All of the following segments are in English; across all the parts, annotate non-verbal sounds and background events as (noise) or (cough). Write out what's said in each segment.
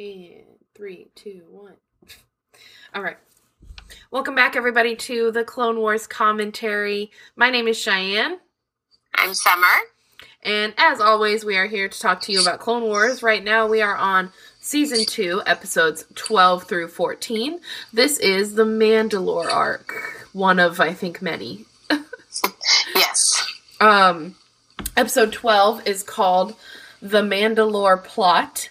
And three, two, one. (laughs) All right. Welcome back, everybody, to the Clone Wars commentary. My name is Cheyenne. I'm Summer. And as always, we are here to talk to you about Clone Wars. Right now, we are on season 2, episodes 12 through 14. This is the Mandalore arc, one of, I think, many. (laughs) yes. Um, episode 12 is called The Mandalore Plot.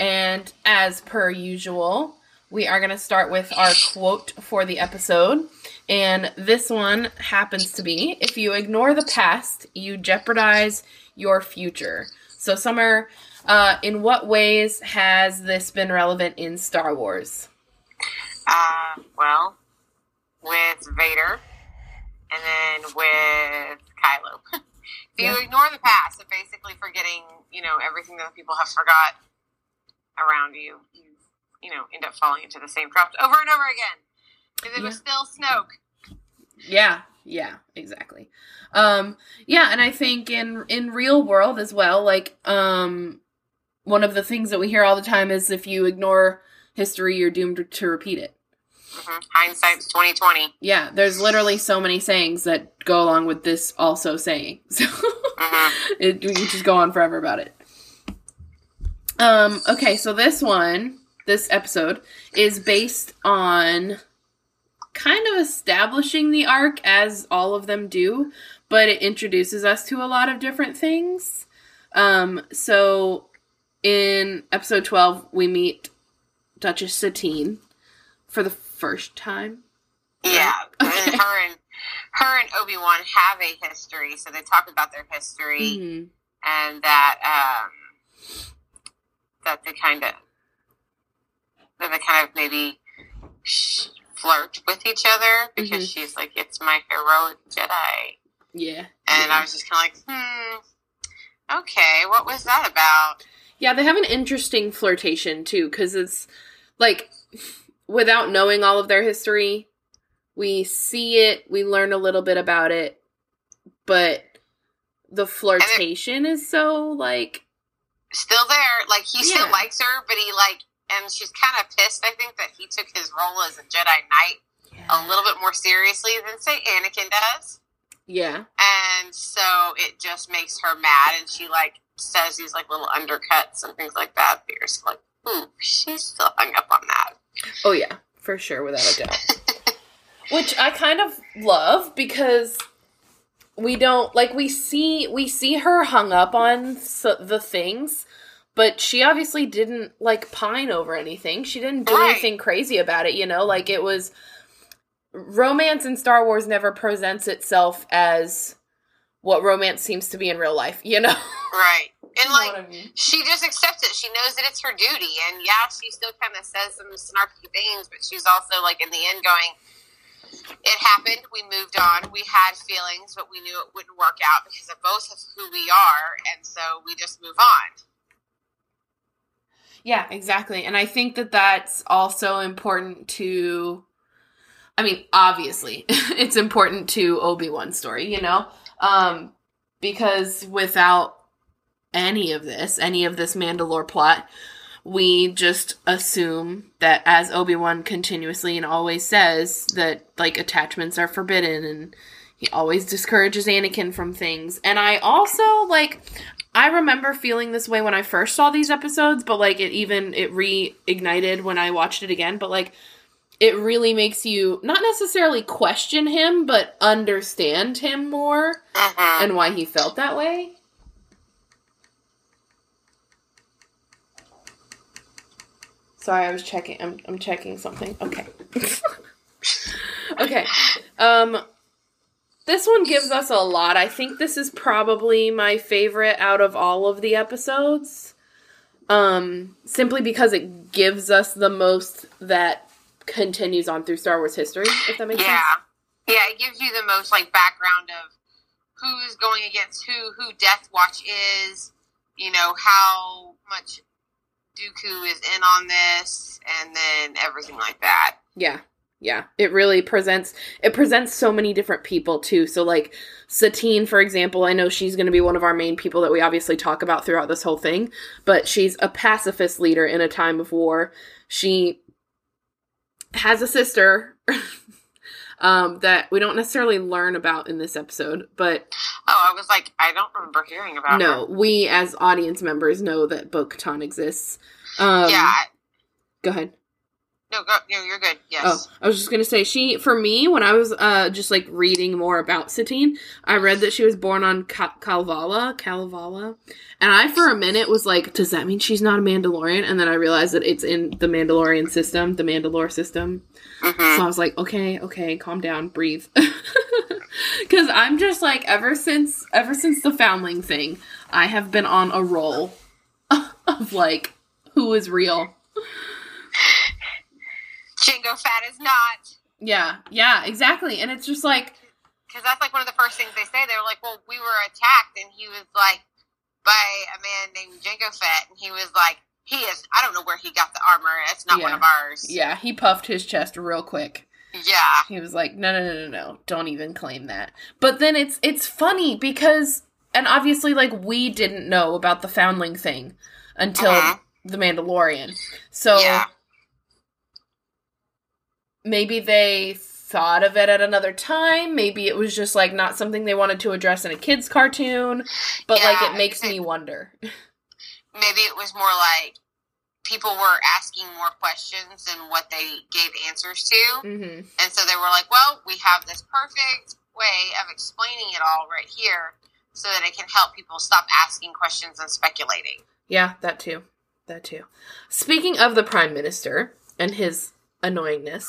And as per usual, we are going to start with our quote for the episode. And this one happens to be if you ignore the past, you jeopardize your future. So, Summer, uh, in what ways has this been relevant in Star Wars? Uh, well, with Vader and then with Kylo. (laughs) if you ignore the past, basically forgetting, you know, everything that people have forgot around you, you, you know, end up falling into the same traps over and over again. Because it was still Snoke. Yeah, yeah, exactly. Um, yeah, and I think in in real world as well, like um, one of the things that we hear all the time is if you ignore history, you're doomed to repeat it. hmm Hindsight's twenty twenty. Yeah, there's literally so many sayings that go along with this also saying. (laughs) So Mm-hmm. it, we just go on forever about it. Um, okay, so this one, this episode, is based on kind of establishing the arc as all of them do, but it introduces us to a lot of different things. Um, so in episode 12, we meet Duchess Satine for the first time. Yeah, (laughs) Okay. and her and her and Obi Wan have a history, so they talk about their history. Mhm. and that um, that they kind of that they kind of maybe flirt with each other because Mhm. she's like, "It's my heroic Jedi," Yeah. and yeah. I was just kind of like, "Hmm, okay, what was that about?" Yeah, they have an interesting flirtation too, because it's like without knowing all of their history, we see it, we learn a little bit about it, but the flirtation is so like Still there, like he still Yeah. likes her, but he like, and she's kind of pissed. I think that he took his role as a Jedi Knight a little bit more seriously than say Anakin does. yeah, and so it just makes her mad and she like says these like little undercuts and things like that but you're just like ooh she's still hung up on that oh yeah, for sure, without a doubt. (laughs) Which I kind of love because we don't like we see we see her hung up on s the things but she obviously didn't like pine over anything. She didn't do Right. anything crazy about it you know? Like it was romance in star wars never presents itself as what romance seems to be in real life you know? (laughs) Right. And You know like I mean? she just accepts it. She knows that it's her duty. And yeah she still kind of says some snarky things but she's also like in the end going it happened we moved on we had feelings but we knew it wouldn't work out because of both of who we are and so we just move on Yeah, exactly. And I think that that's also important to I mean, obviously, (laughs) it's important to Obi-Wan's story, you know? Um because without any of this, any of this Mandalore plot, we just assume that as Obi-Wan continuously and always says that like attachments are forbidden and he always discourages Anakin from things. And I also like I remember feeling this way when I first saw these episodes, but like it even it reignited when I watched it again, but like it really makes you not necessarily question him, but understand him more mm-hmm. and why he felt that way. Sorry, I was checking. I'm I'm checking something. Okay. (laughs) okay. Um this one gives us a lot. I think this is probably my favorite out of all of the episodes. Um simply because it gives us the most that continues on through Star Wars history, if that makes yeah sense. yeah Yeah, it gives you the most like background of who's going against who who death watch is you know how much dooku is in on this and then everything like that Yeah. Yeah, it really presents it presents so many different people too. So like Satine, for example, I know she's going to be one of our main people that we obviously talk about throughout this whole thing, but she's a pacifist leader in a time of war. She has a sister (laughs) um, that we don't necessarily learn about in this episode, but Oh, I was like, I don't remember hearing about it. no, her. we as audience members know that Bo Katan exists. Um, yeah. Go ahead. No, go, no, you're good. Yes. Oh, I was just gonna say she for me when I was uh just like reading more about Satine, I read that she was born on Ka- Kalvala, Kalevala, and I for a minute was like, does that mean she's not a Mandalorian? And then I realized that it's in the Mandalorian system, the Mandalore system. Mhm. So I was like, okay, okay, calm down, breathe. (laughs) Cuz I'm just like ever since ever since the foundling thing, I have been on a roll (laughs) of like who is real. Jango Fett is not. Yeah, yeah, exactly. And it's just like Because that's like one of the first things they say. They're like, well, we were attacked, and he was like, by a man named Jango Fett, and he was like, he is, I don't know where he got the armor. It's not one Yeah. of ours. Yeah, he puffed his chest real quick. Yeah. He was like, "No, no, no, no, no! Don't even claim that." But then it's it's funny because, and obviously, like we didn't know about the foundling thing until Mhm. the Mandalorian. So Yeah. Maybe they thought of it at another time. Maybe it was just like not something they wanted to address in a kids' cartoon. But like, it makes me wonder. Maybe it was more like people were asking more questions than what they gave answers to. hmm And so they were like, well, we have this perfect way of explaining it all right here so that it can help people stop asking questions and speculating. Yeah, that too. That too. Speaking of the prime minister and his annoyingness,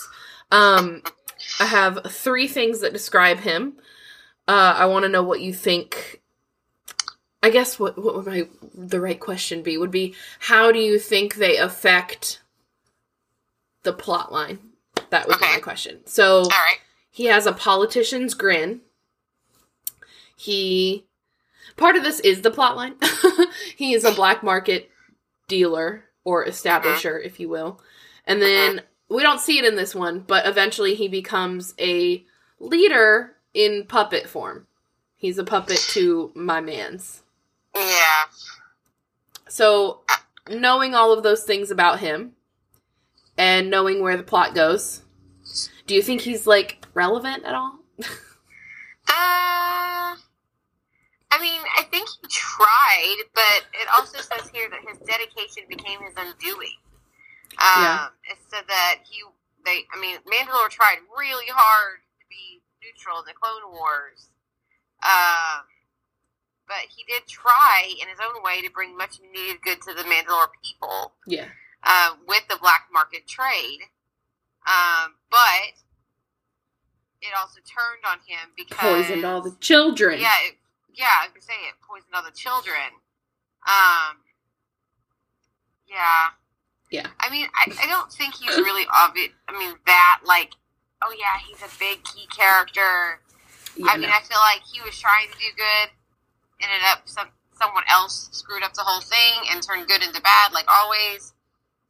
um, I have three things that describe him. Uh, I want to know what you think. I guess what what would my the right question be would be how do you think they affect the plot line? That would be my question. So All right. he has a politician's grin. He part of this is the plot line. (laughs) he is a black market dealer or establisher, if you will. And then we don't see it in this one, but eventually he becomes a leader in puppet form. He's a puppet to my man's. Yeah. So, knowing all of those things about him and knowing where the plot goes, do you think he's like relevant at all? Uh, I mean, I think he tried, but it also says here that his dedication became his undoing. Um, Yeah. Said that he, they, I mean, Mandalore tried really hard to be neutral in the Clone Wars. Um, but he did try in his own way to bring much needed good to the Mandalore people Yeah. uh, with the black market trade. Um, but it also turned on him because Poisoned all the children. yeah, it, yeah, I was saying it poisoned all the children. Um, yeah, Yeah. I mean, I, I don't think he's really obvious. I mean, that like, oh yeah, he's a big key character. Yeah, I mean, no. I feel like he was trying to do good, ended up some someone else screwed up the whole thing and turned good into bad, like always.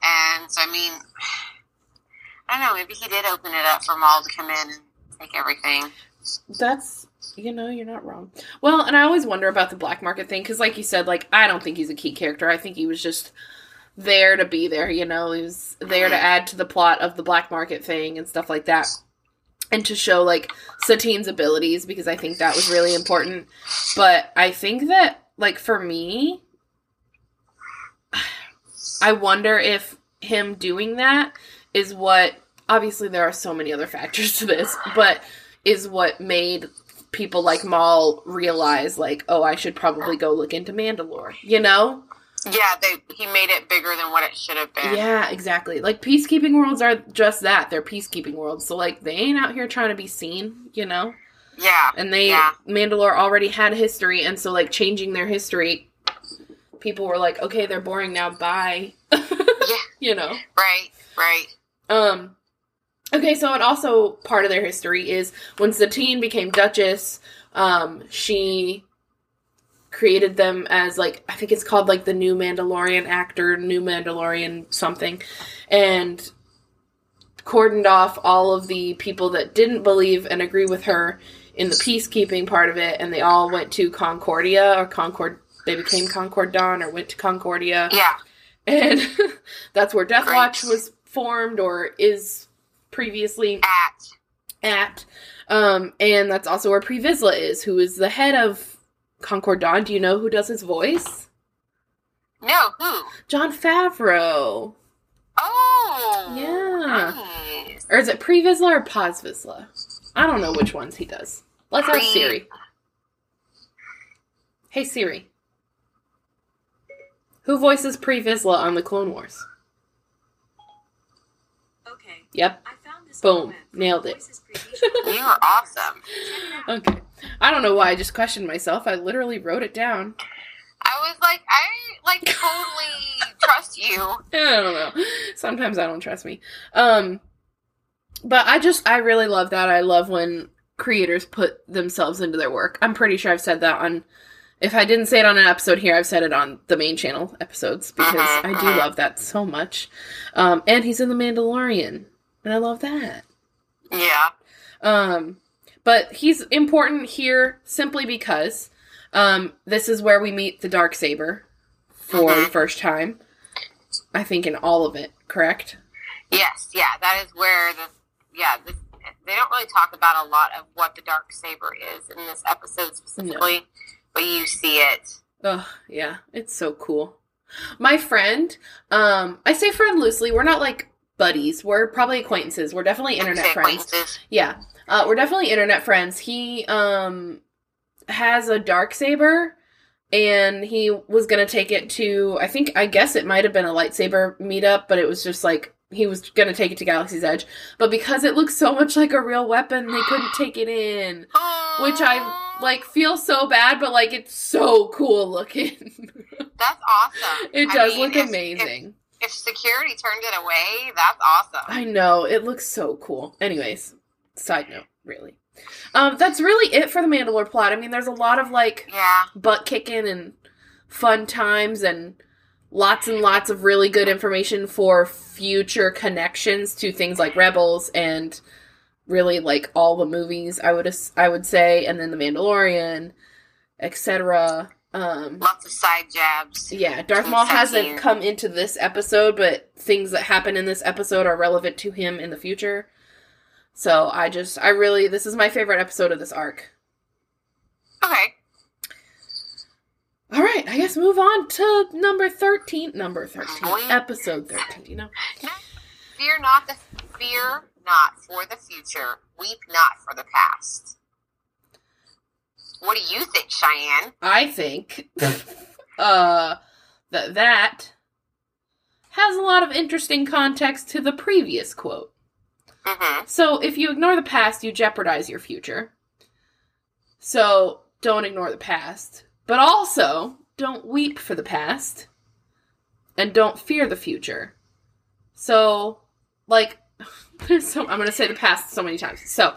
And so, I mean, (sighs) I don't know. Maybe he did open it up for Maul to come in and take everything. That's you know you're not wrong. Well, and I always wonder about the black market thing because, like you said, like I don't think he's a key character. I think he was just there to be there. You know, he was there to add to the plot of the black market thing and stuff like that, and to show like Satine's abilities because I think that was really important. But I think that like for me, (sighs) I wonder if him doing that is what. Obviously, there are so many other factors to this, but is what made people like Maul realize, like, oh, I should probably go look into Mandalore. You know? Yeah, they he made it bigger than what it should have been. Yeah, exactly. Like peacekeeping worlds are just that. They're peacekeeping worlds. So like they ain't out here trying to be seen, you know? yeah, And they Yeah. Mandalore already had history and so like changing their history people were like, "Okay, they're boring now. Bye." yeah, (laughs) you know. right, right. Um Okay, so and also part of their history is when Satine became Duchess, um, she created them as like I think it's called like the new Mandalorian actor, new Mandalorian something. And cordoned off all of the people that didn't believe and agree with her in the peacekeeping part of it, and they all went to Concordia or Concord. They became Concord Dawn or went to Concordia, Yeah. and (laughs) that's where Death Great. Watch was formed or is previously At. at. Um, and that's also where Pre Vizsla is, who is the head of Concord Dawn. Do you know who does his voice? No, who? Jon Favreau. Oh. Yeah. Nice. Or is it Pre Vizsla or Paz Vizsla? I don't know which ones he does. Let's ask Siri. Hey Siri. Who voices Pre Vizsla on the Clone Wars? Okay, Yep. I found this. Boom. on the web. Nailed it. (laughs) You are awesome. Okay. I don't know why I just questioned myself. I literally wrote it down. I was like, I like totally (laughs) trust you. I don't know. Sometimes I don't trust me. Um but I just I really love that. I love when creators put themselves into their work. I'm pretty sure I've said that on if I didn't say it on an episode here, I've said it on the main channel episodes because Uh-huh, I do uh-huh. love that so much. Um and he's in the Mandalorian. And I love that. Yeah. Um, but he's important here simply because um, this is where we meet the dark saber for the Mhm. first time. I think in all of it, correct? Yes. Yeah. That is where the yeah. This, they don't really talk about a lot of what the dark saber is in this episode specifically, but you see it. Oh, yeah, it's so cool. My friend, um, I say friend loosely. We're not like buddies. We're probably acquaintances. We're definitely internet friends. Yeah. Uh, we're definitely internet friends. He um has a dark saber and he was going to take it to I think I guess it might have been a lightsaber meetup, but it was just like he was going to take it to Galaxy's Edge, but because it looks so much like a real weapon, they couldn't take it in. Which I like feel so bad, but like it's so cool looking. (laughs) That's awesome. it I does mean, look if- amazing. If, if security turned it away, that's awesome. I know it looks so cool. Anyways, side note, really. Um, that's really it for the Mandalore plot. I mean, there's a lot of like yeah. butt kicking and fun times and lots and lots of really good information for future connections to things like Rebels and really like all the movies. I would I would say, and then the Mandalorian, etc. Um, Lots of side jabs. yeah, Darth Maul hasn't come into this episode, but things that happen in this episode are relevant to him in the future. So I just, I really, this is my favorite episode of this arc. Okay. All right, I guess move on to number 13. Number 13. Boy. Episode 13, you know? Fear not the fear not for the future. Weep not for the past. What do you think, Cheyenne? I think (laughs) uh, that that has a lot of interesting context to the previous quote. Mm-hmm. So if you ignore the past, you jeopardize your future. So don't ignore the past. But also, don't weep for the past. And don't fear the future. So, like, (laughs) so I'm going to say the past so many times. So,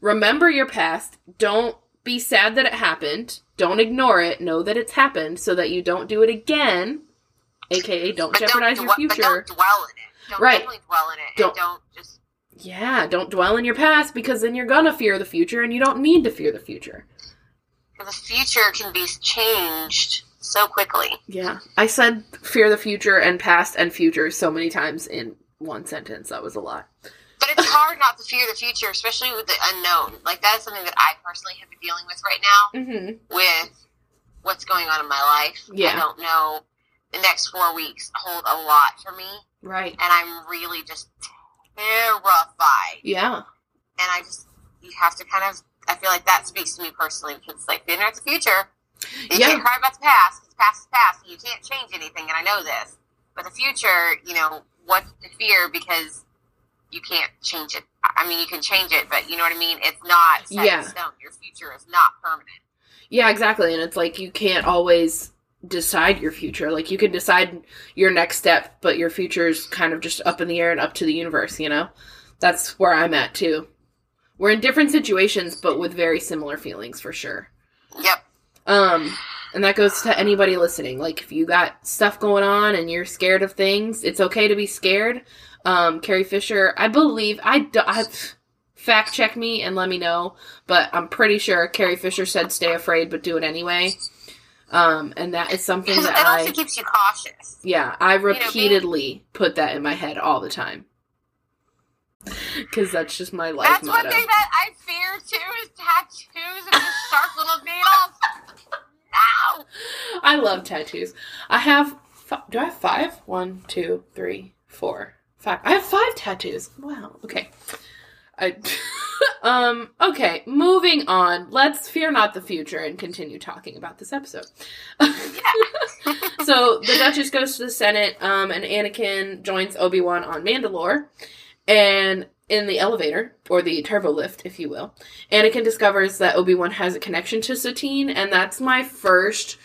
remember your past. Don't be sad that it happened. Don't ignore it. Know that it's happened so that you don't do it again. AKA, don't But jeopardize don't, your dwe- but future. don't dwell in it. Don't Right. dwell in it. Don't- And don't just. Yeah, don't dwell in your past because then you're gonna fear the future and you don't need to fear the future. The future can be changed so quickly. Yeah. I said fear the future and past and future so many times in one sentence. That was a lot. But it's hard not to fear the future, especially with the unknown. Like, that is something that I personally have been dealing with right now Mm-hmm. with what's going on in my life. Yeah. I don't know. The next four weeks hold a lot for me, Right. and I'm really just terrified. Yeah. And I just, you have to kind of, I feel like that speaks to me personally because it's like, fear not the future. You Yeah. can't cry about the past. The past is past. And you can't change anything, and I know this. But the future, you know, what's the fear because you can't change it. I mean, you can change it, but you know what I mean? It's not set Yeah. in stone. Your future is not permanent. Yeah, exactly. And it's like you can't always decide your future. Like you can decide your next step, but your future is kind of just up in the air and up to the universe, you know? That's where I'm at too. We're in different situations, but with very similar feelings for sure. Yep. Um, and that goes to anybody listening. Like, if you got stuff going on and you're scared of things, it's okay to be scared. Um, Carrie Fisher, I believe I, do, I fact check me and let me know, but I'm pretty sure Carrie Fisher said stay afraid but do it anyway. Um, and that is something that it also I keeps you cautious. yeah, I know, being- repeatedly put that in my head all the time. Cuz that's just my life That's motto. one thing that I fear too is tattoos and these sharp little needles. No. (laughs) I love tattoos. I have do I have five? One, two, three, four, five. I have five tattoos. Wow. Okay. I (laughs) um okay, moving on. Let's fear not the future and continue talking about this episode. (laughs) so the Duchess goes to the Senate, um, and Anakin joins Obi Wan on Mandalore, and in the elevator or the turbo lift, if you will, Anakin discovers that Obi Wan has a connection to Satine, and that's my first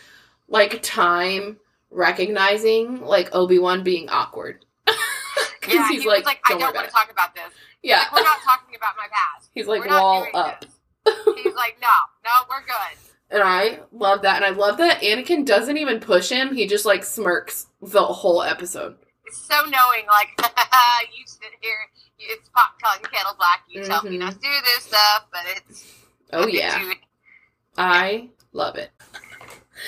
like time recognizing like Obi Wan being awkward. (laughs) Because Yeah, he's he like, like, I don't don't want to talk about this. Yeah, Like, we're not talking about my past. he's like We're wall up. He's like, no, no, we're good. (laughs) And I love that. And I love that Anakin doesn't even push him. He just like smirks the whole episode. It's so knowing, like, (laughs) you sit here, it's pot calling kettle black. You tell me not mm-hmm. to do this stuff, but it's. Oh yeah. I love it.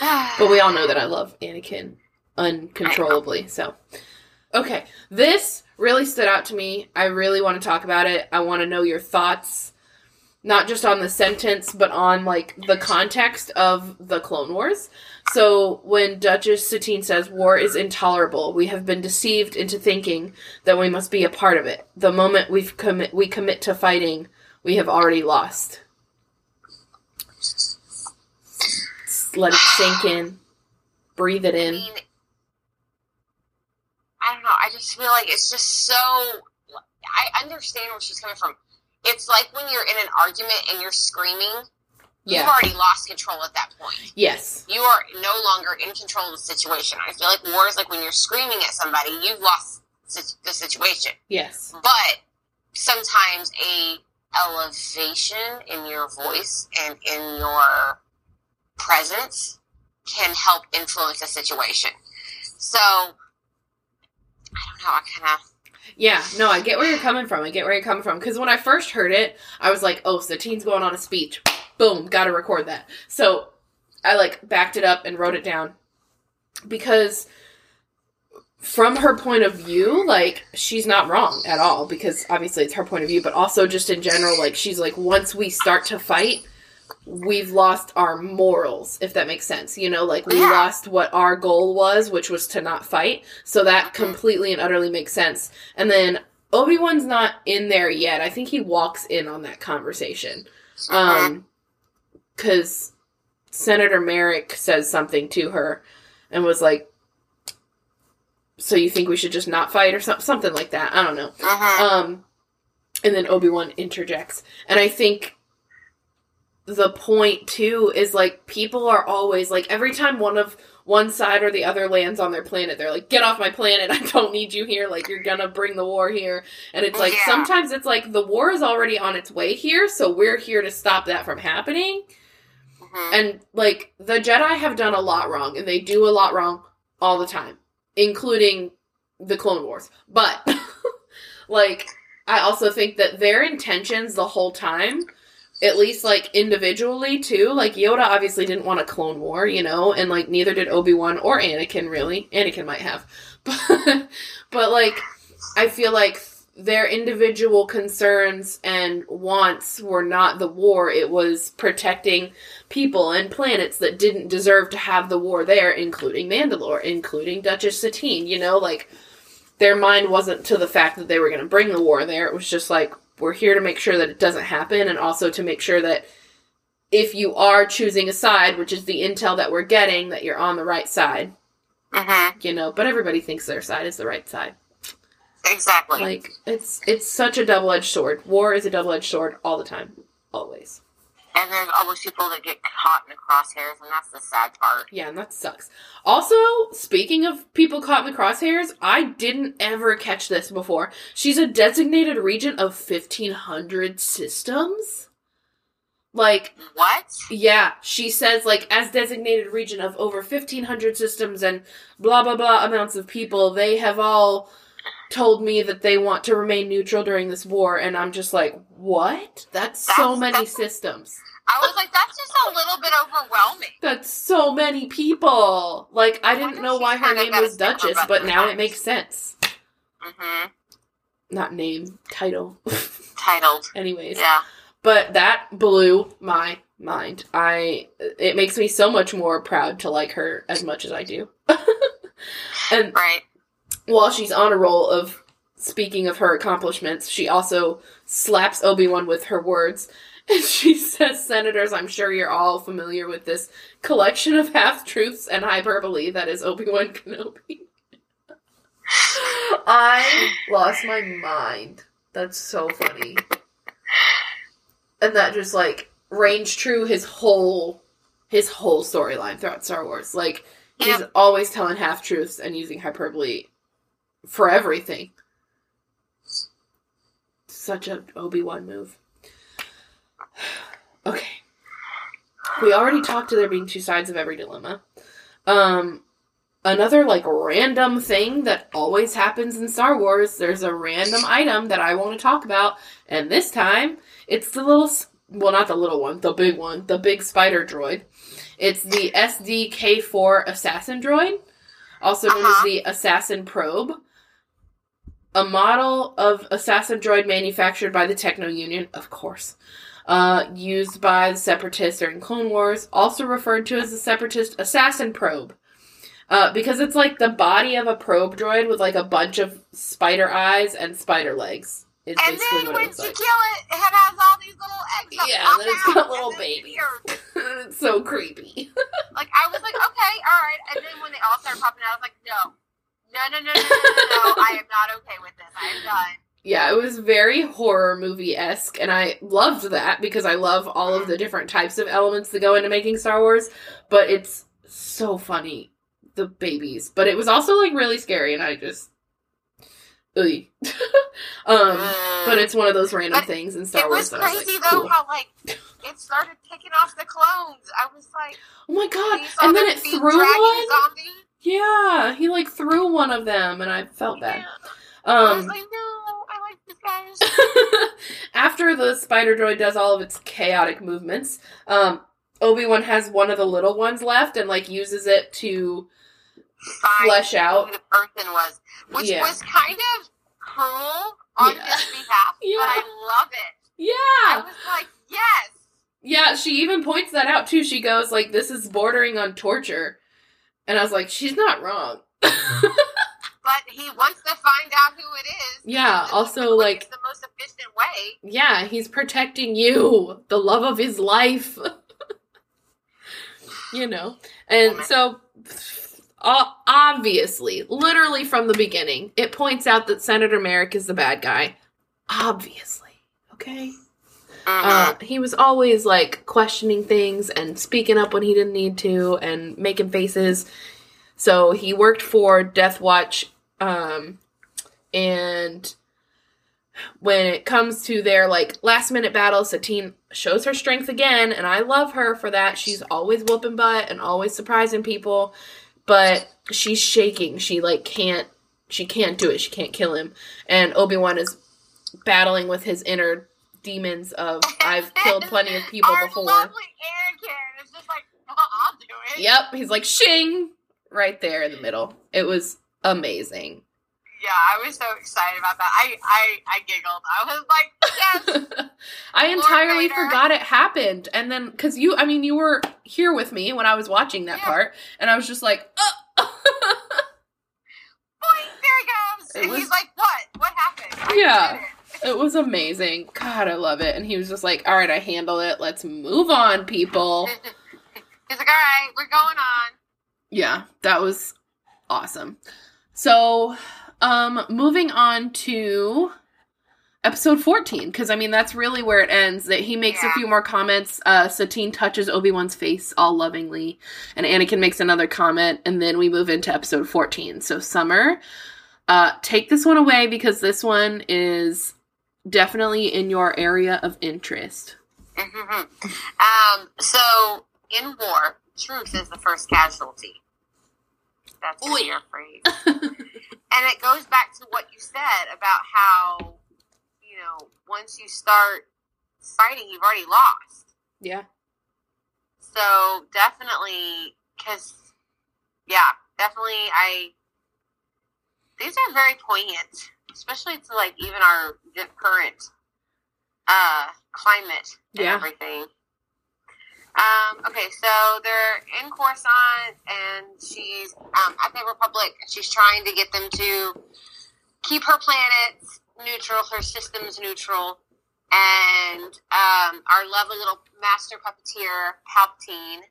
(sighs) But we all know that I love Anakin uncontrollably. So, okay. This really stood out to me. I really want to talk about it. I want to know your thoughts, not just on the sentence, but on like the context of the Clone Wars. So, when Duchess Satine says war is intolerable, we have been deceived into thinking that we must be a part of it. The moment we've commit we commit to fighting, we have already lost. Let it sink in. Breathe it I in. mean, I don't know. I just feel like it's just so. I understand where she's coming from. It's like when you're in an argument and you're screaming, you've already lost control at that point. Yes. You are no longer in control of the situation. I feel like war is like when you're screaming at somebody, you've lost the situation. Yes. But sometimes a elevation in your voice and in your presence can help influence a situation. So don't know. I kind of Yeah, no, I get where you're coming from. I get where you're coming from. Because when I first heard it, I was like, oh, Satine's going on a speech. Boom, gotta record that. So I like backed it up and wrote it down. Because from her point of view, like, she's not wrong at all. Because obviously it's her point of view, but also just in general, like, she's like, once we start to fight, we've lost our morals, if that makes sense. You know, like, we Yeah. lost what our goal was, which was to not fight. So that completely and utterly makes sense. And then Obi Wan's not in there yet. I think he walks in on that conversation. Um, because Senator Merrik says something to her and was like, "So you think we should just not fight or some- something like that?" I don't know. Mhm. Um, and then Obi Wan interjects, and I think the point too is like people are always like every time one of one side or the other lands on their planet, they're like, "Get off my planet! (laughs) I don't need you here! Like you're gonna bring the war here." And it's like Yeah. sometimes it's like the war is already on its way here, so we're here to stop that from happening. Mhm. And like the Jedi have done a lot wrong, and they do a lot wrong all the time, including the Clone Wars. But (laughs) like I also think that their intentions the whole time, at least like individually too, like Yoda obviously didn't want a clone war, you know, and like neither did Obi-Wan or Anakin really. Anakin might have. (laughs) But but like I feel like their individual concerns and wants were not the war, it was protecting people and planets that didn't deserve to have the war there, including Mandalore, including Duchess Satine, you know, like their mind wasn't to the fact that they were going to bring the war there. It was just like, we're here to make sure that it doesn't happen, and also to make sure that if you are choosing a side, which is the intel that we're getting, that you're on the right side, Mhm. you know. But everybody thinks their side is the right side. Exactly. Like it's it's such a double edged sword. War is a double edged sword all the time, always. And there's always people that get caught in the crosshairs, and that's the sad part. Yeah, and that sucks. Also, speaking of people caught in the crosshairs, I didn't ever catch this before. She's a designated regent of 1500 systems? Like, What? yeah, she says, like, as designated regent of over 1500 systems and blah blah blah amounts of people, they have all told me that they want to remain neutral during this war, and I'm just like, what? That's, so many that's- systems. I was like, that's just a little bit overwhelming. That's so many people. Like, I didn't know why her name was Duchess, but now it makes sense. hmm Not name, title. (laughs) Titled. Anyways. Yeah. But that blew my mind. I it makes me so much more proud to like her as much as I do. (laughs) and Right. While she's on a roll of speaking of her accomplishments, she also slaps Obi-Wan with her words. (laughs) And she says, Senators, I'm sure you're all familiar with this collection of half truths and hyperbole that is Obi-Wan Kenobi. (laughs) I lost my mind. That's so funny. And that just like ranged true his whole his whole storyline throughout Star Wars. Like he's always telling half truths and using hyperbole for everything. Such a Obi Wan move. (sighs) Okay. We already talked to there being two sides of every dilemma. Um another like random thing that always happens in Star Wars, there's a random item that I want to talk about, and this time it's the little well not the little one, the big one, the big spider droid. It's the SDK4 assassin droid, also known as Uh-huh. the assassin probe. A model of assassin droid manufactured by the Techno Union, of course. Uh, used by the Separatists during Clone Wars, also referred to as the Separatist Assassin Probe. Uh, because it's like the body of a probe droid with like a bunch of spider eyes and spider legs. And then when you like. kill it, it has all these little eggs. Yeah, then it's got little babies. it's (laughs) so creepy. (laughs) Like I was like, okay, all right. And then when they all started popping out, I was like, no, no, no, no, no, no, no. I am not okay with this. I am done. Yeah, it was very horror movie esque, and I loved that because I love all of the different types of elements that go into making Star Wars. But it's so funny, the babies. But it was also like really scary, and I just, (laughs) um, but it's one of those random But things in Star it Wars was that I was crazy like, though cool. how like it started picking off the clones. I was like, oh my god! And then it threw one. Zombie. Yeah, he like threw one of them, and I felt bad. Yeah. I was Um, like, no, I like these guys. (laughs) After the spider droid does all of its chaotic movements, um, Obi Wan has one of the little ones left and like uses it to Find flesh out. who the person was, which Yeah. was kind of cruel on Yeah. his behalf, Yeah. but I love it. Yeah, I was like, yes. yeah. She even points that out too. She goes like, "This is bordering on torture," and I was like, "She's not wrong." (laughs) But he wants to find out who it is. Yeah, also, like- the most efficient way. yeah, he's protecting you, the love of his life. (laughs) you know, and so. Obviously, literally from the beginning, it points out that Senator Merrik is the bad guy. Obviously. Okay? Uh, he was always like questioning things and speaking up when he didn't need to and making faces. So he worked for Death Watch, um, and when it comes to their like last minute battle, Satine shows her strength again, and I love her for that. She's always whooping butt and always surprising people, but she's shaking. She like can't she can't do it. She can't kill him. And Obi Wan is battling with his inner demons of (laughs) I've killed plenty of people Our before. lovely is just like, "Oh, I'll do it. Yep, he's like shing right there in the middle. It was amazing. Yeah, I was so excited about that. I I, I giggled. I was like, yes. (laughs) I entirely Vader. forgot it happened, and then because you, I mean, you were here with me when I was watching that Yeah. part, and I was just like, uh. oh. Boing, there he goes. It and was- he's like, what? What happened? I Yeah. It. was amazing. God, I love it. And he was just like, all right, I handle it. Let's move on, people. (laughs) He's like, all right, we're going on. Yeah, that was awesome. So, um, moving on to episode 14, because I mean, that's really where it ends. That he makes a few more comments. Uh, Satine touches Obi Wan's face all lovingly, and Anakin makes another comment, and then we move into episode 14. So, Summer, uh, take this one away because this one is definitely in your area of interest. Mhm. um, so, in war, truth is the first casualty. That's Oi. your phrase. (laughs) and it goes back to what you said about how you know once you start fighting, you've already lost. Yeah. So definitely, because yeah, definitely, I these are very poignant, especially to like even our current uh climate and Yeah. everything. Um, okay, so they're in Coruscant, and she's um, at the Republic, she's trying to get them to keep her planets neutral, her systems neutral, and um, our lovely little master puppeteer Palpatine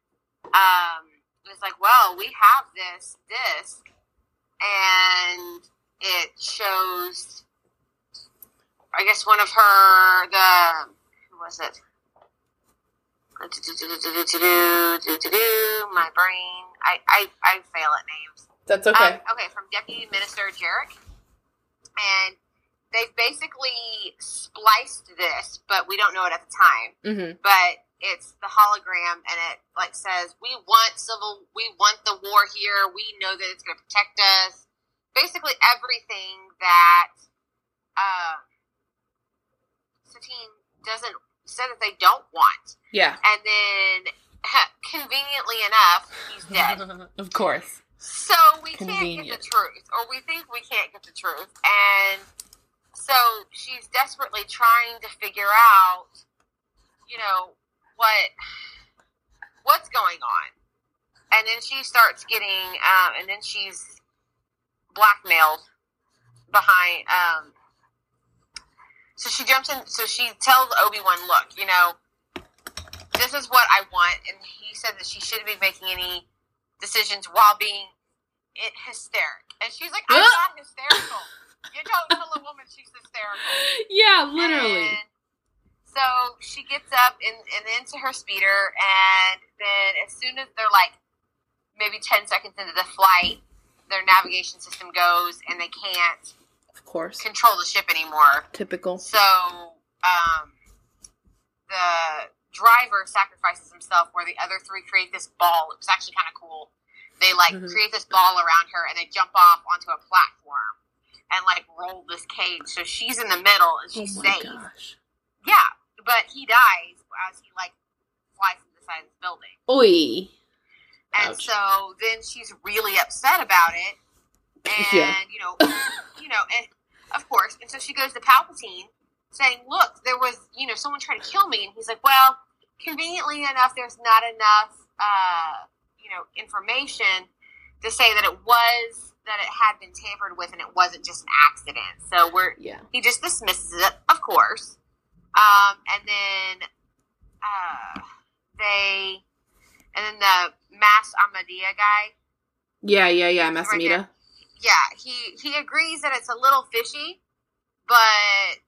um, is like, "Well, we have this disc, and it shows, I guess, one of her the who was it." My brain. I, I, I fail at names. That's okay. Um, okay, from Deputy Minister Jerec. And they've basically spliced this, but we don't know it at the time. mm-hmm. But it's the hologram, and it like says, "We want civil. We want the war here. We know that it's going to protect us." Basically, everything that uh, Satine doesn't say that they don't want, Yeah. and then (laughs) conveniently enough, he's dead. (laughs) of course. So we can't get the truth, or we think we can't get the truth, and so she's desperately trying to figure out, you know, what what's going on, and then she starts getting, um, and then she's blackmailed behind. Um, so she jumps in. So she tells Obi Wan, "Look, you know, this is what I want," and he said that she shouldn't be making any decisions while being it hysteric. And she's like, I'm not hysterical. You don't tell a woman she's hysterical. (laughs) Yeah, literally. And so she gets up and, and into her speeder, and then as soon as they're like maybe 10 seconds into the flight, their navigation system goes and they can't Of course. control the ship anymore. Typical. So um, the driver sacrifices himself, where the other three create this ball. It was actually kind of cool. They like Mhm. create this ball around her, and they jump off onto a platform and like roll this cage. So she's in the middle and Oh she's my safe. gosh. Yeah, but he dies as he like flies to the side of the building. Oi. And Ouch. so then she's really upset about it. And Yeah. you know, you know, and of course, and so she goes to Palpatine saying, "Look, there was, you know, someone tried to kill me." And he's like, "Well, conveniently enough, there's not enough, uh, you know, information to say that it was that it had been tampered with and it wasn't just an accident." So we're Yeah. he just dismisses it, of course. Um, and then uh, they, and then the Mas Amedda guy, Yeah, yeah, yeah. Mass Masamita. yeah, he he agrees that it's a little fishy, but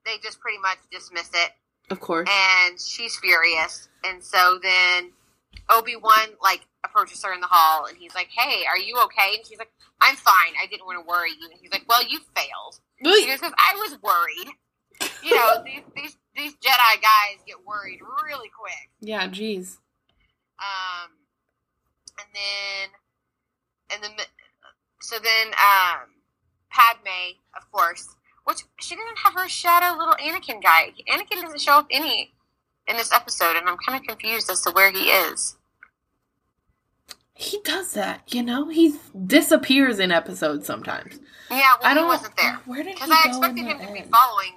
they just pretty much dismiss it, Of course. and she's furious. And so then Obi Wan like approaches her in the hall, and he's like, "Hey, are you okay?" And she's like, "I'm fine. I didn't want to worry you." And he's like, "Well, you failed." Goes, "Because I was worried." You know, (laughs) these, these these Jedi guys get worried really quick. yeah, jeez. And then, and then, so then, um, Padme, of course, which she didn't have her shadow little Anakin guy. Anakin doesn't show up any in this episode, and I'm kind of confused as to where he is. He does that, you know? He disappears in episodes sometimes. Yeah, well, I don't he wasn't there Where did he go? because I expected him to be following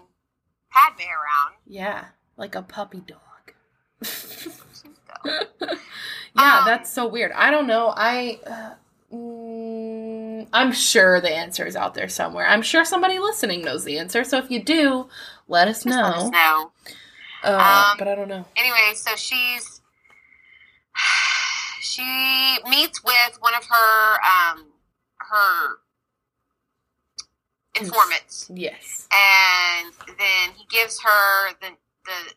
Padme around. Yeah, like a puppy dog. (laughs) Yeah, Um, that's so weird. I don't know. I uh, mm, I'm sure the answer is out there somewhere. I'm sure somebody listening knows the answer. So if you do, let us just let us know. know. Uh, Um, but I don't know. anyway, so she's (sighs) she meets with one of her um her informants, Yes. and then he gives her the the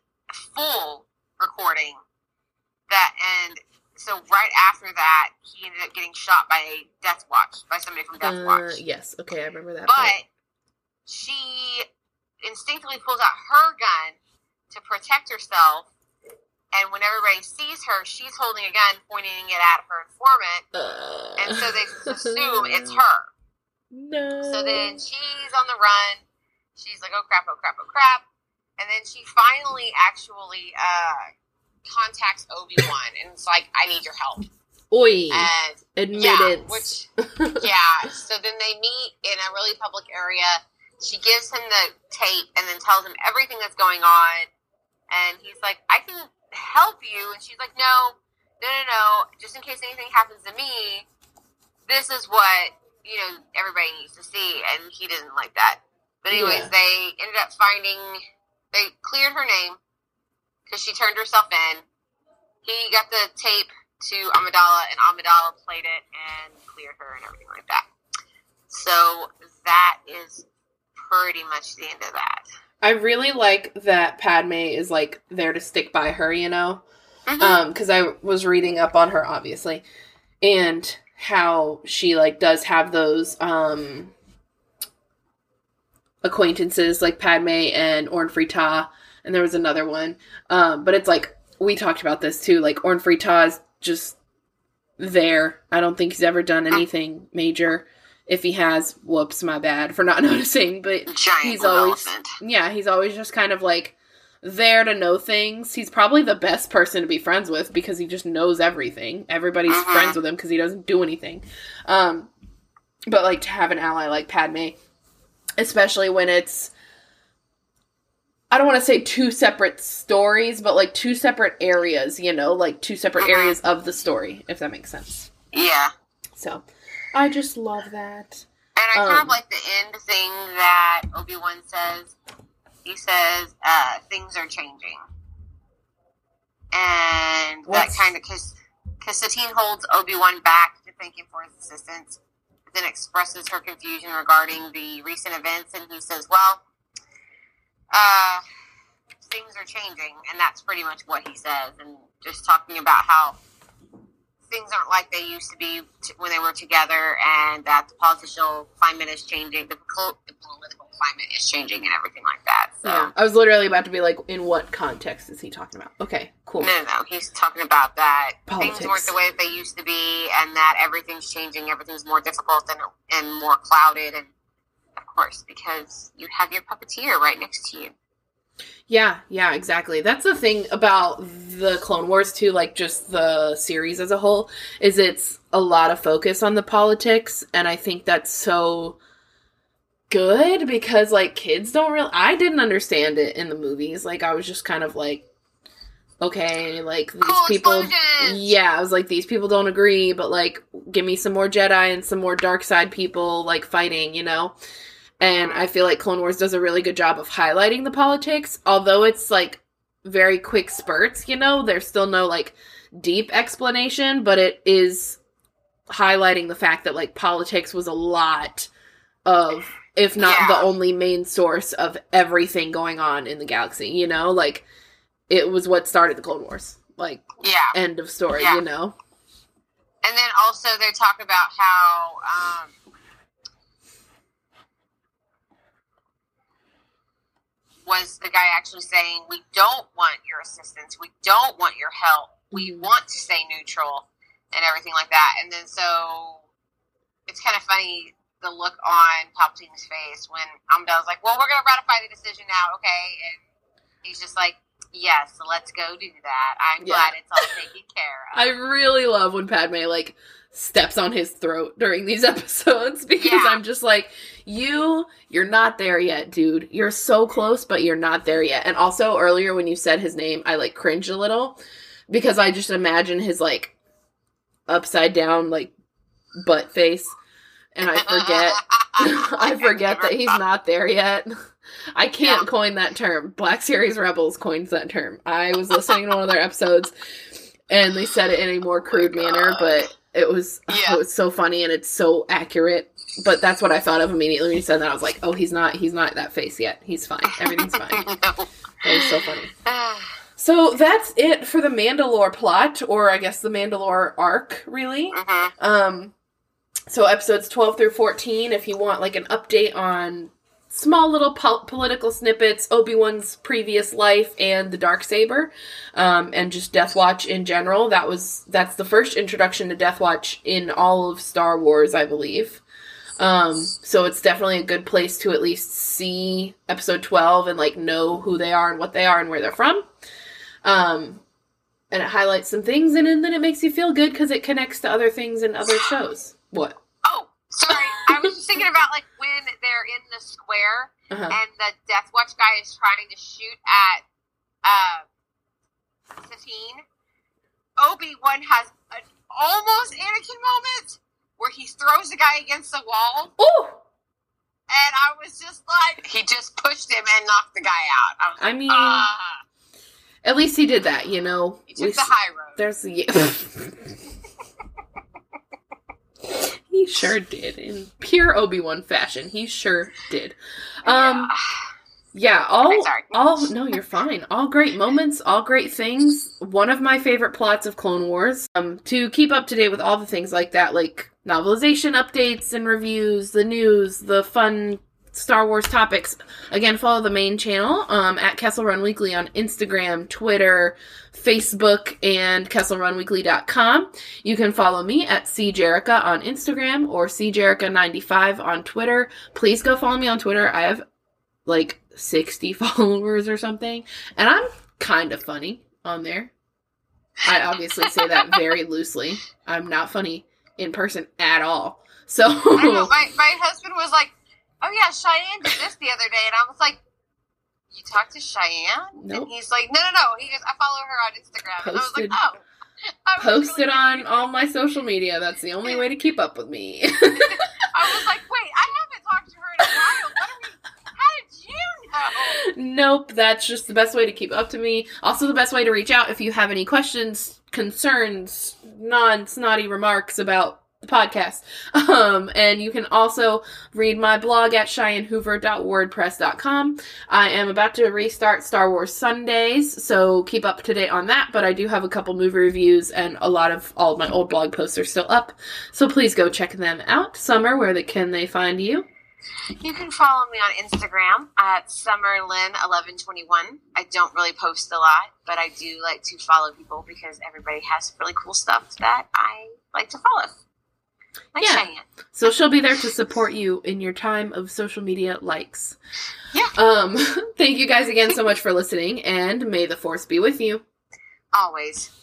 full recording that and so right after that he ended up getting shot by a Death Watch by somebody from Death Uh, Watch. yes. Okay, I remember that. But part. she instinctively pulls out her gun to protect herself. And when everybody sees her, she's holding a gun, pointing it at her informant. Uh, And so they just (laughs) assume it's her. No. So then she's on the run. She's like, oh crap, oh crap, oh crap. And then she finally actually uh, contacts Obi Wan and it's like, I need your help. Oi. And Admittance. yeah, which yeah. So then they meet in a really public area. She gives him the tape and then tells him everything that's going on. And he's like, I can help you. And she's like, No, no, no, no. Just in case anything happens to me, this is what you know everybody needs to see. And he didn't like that. But anyways, Yeah. they ended up finding. They cleared her name because she turned herself in. He got the tape to Amidala, and Amidala played it and cleared her and everything like that. So that is pretty much the end of that. I really like that Padme is like there to stick by her, you know? Mhm. Um, because I was reading up on her, obviously, and how she like does have those um acquaintances like Padme and Orn Free Taa, and there was another one. Um, but it's like we talked about this too. Like Orn is just there. I don't think he's ever done anything major. If he has, whoops, my bad for not (laughs) noticing. But Giant he's always elephant. yeah, he's always just kind of like there to know things. He's probably the best person to be friends with because he just knows everything. Everybody's Mhm. friends with him because he doesn't do anything. Um, but like to have an ally like Padme, especially when it's I don't want to say two separate stories, but like two separate areas, you know, like two separate Mhm. areas of the story, if that makes sense. Yeah. So, I just love that. And I kind Um, of like the end thing that Obi Wan says. He says, uh, things are changing. And that kind of, because Satine holds Obi Wan back to thank him for his assistance, but then expresses her confusion regarding the recent events. And he says, well, uh, things are changing. And that's pretty much what he says. And just talking about how things aren't like they used to be t- when they were together, and that the political climate is changing, the, pol- the political climate is changing, and everything like that. So, Yeah. I was literally about to be like, in what context is he talking about? Okay, cool. no, no, no, he's talking about that Politics. things weren't the way that they used to be, and that everything's changing, everything's more difficult and and more clouded, and course, because you have your puppeteer right next to you. Yeah, yeah, exactly. That's the thing about the Clone Wars too, like just the series as a whole, is it's a lot of focus on the politics, and I think that's so good because like kids don't really I didn't understand it in the movies. Like I was just kind of like okay, like these Cool people explosions! Yeah, I was like these people don't agree, but like give me some more Jedi and some more dark side people like fighting, you know? And I feel like Clone Wars does a really good job of highlighting the politics, although it's like very quick spurts, you know, there's still no like deep explanation, but it is highlighting the fact that like politics was a lot of if not Yeah. the only main source of everything going on in the galaxy, you know? Like it was what started the Clone Wars. Like Yeah. end of story, Yeah. you know? And then also they talk about how um, was the guy actually saying, "We don't want your assistance. We don't want your help. We Mhm. want to stay neutral and everything like that." And then so it's kind of funny the look on Palpatine's face when Amidala's like, "Well, we're going to ratify the decision now, okay?" And he's just like, "Yes, let's go do that. I'm Yeah. glad it's all taken care (laughs) of." I really love when Padme like steps on his throat during these (laughs) episodes because Yeah. I'm just like, you, you're not there yet, dude. You're so close, but you're not there yet. And also earlier when you said his name, I like cringed a little because I just imagine his like upside down like butt face, and I forget. (laughs) I forget that he's not there yet. I can't Yeah. coin that term. Black Series Rebels coins that term. I was listening to one of their episodes and they said it in a more crude Oh manner, but it was Yeah. it was so funny and it's so accurate. But that's what I thought of immediately when you said that. I was like, oh, he's not he's not that face yet. He's fine. Everything's fine. (laughs) no. That was so funny. So that's it for the Mandalore plot, or I guess the Mandalore arc, really. hmm Um, so episodes 12 through 14, if you want like an update on small little po- political snippets, Obi-Wan's previous life and the dark saber, um, and just Death Watch in general. That was that's the first introduction to Death Watch in all of Star Wars, I believe. Um, so it's definitely a good place to at least see episode 12 and like know who they are and what they are and where they're from. Um, and it highlights some things and then it makes you feel good because it connects to other things and other shows. What? Oh, sorry. I was just thinking about like they're in the square Uh-huh. and the Death Watch guy is trying to shoot at uh, Satine. Obi Wan has an almost Anakin moment where he throws the guy against the wall, Oh, and I was just like, he just pushed him and knocked the guy out. I I like, mean, ah, at least he did that, you know. he took least- the high road. There's (laughs) he sure did in pure Obi Wan fashion. He sure did. Um, yeah, all Okay, sorry. all no, you're fine. All great moments, all great things. One of my favorite plots of Clone Wars. Um, to keep up to date with all the things like that, like novelization updates and reviews, the news, the fun Star Wars topics. Again, follow the main channel um, at Kessel Run Weekly on Instagram, Twitter, Facebook, and KesselRunWeekly.com. You can follow me at CJerica on Instagram or CJerica95 on Twitter. Please go follow me on Twitter. I have like 60 (laughs) followers or something, and I'm kind of funny on there. I obviously say that very (laughs) loosely. I'm not funny in person at all. So, I know. (laughs) My, my husband was like, "Oh yeah, Cheyenne did this the other day," and I was like, "You talked to Cheyenne?" Nope. And he's like, "No, no, no." He goes, "I follow her on Instagram," and I was like, "Oh." I was post really it on all my social media. That's the only way to keep up with me. (laughs) I was like, "Wait, I haven't talked to her in a while. What are we? How did you know?" nope, that's just the best way to keep up to me. Also, the best way to reach out if you have any questions, concerns, non snotty remarks about the podcast. (laughs) Um, and you can also read my blog at cheyenhoover.wordpress.com. I am about to restart Star Wars Sundays, so keep up to date on that. But I do have a couple movie reviews, and a lot of all of my old blog posts are still up. So please go check them out. Summer, where they, can they find you? You can follow me on Instagram at summerlyn1121. I don't really post a lot, but I do like to follow people because everybody has really cool stuff that I like to follow. Like Yeah. Cheyenne. So she'll be there to support you in your time of social media likes. Yeah. Um, (laughs) thank you guys again so much for listening, and may the force be with you. Always.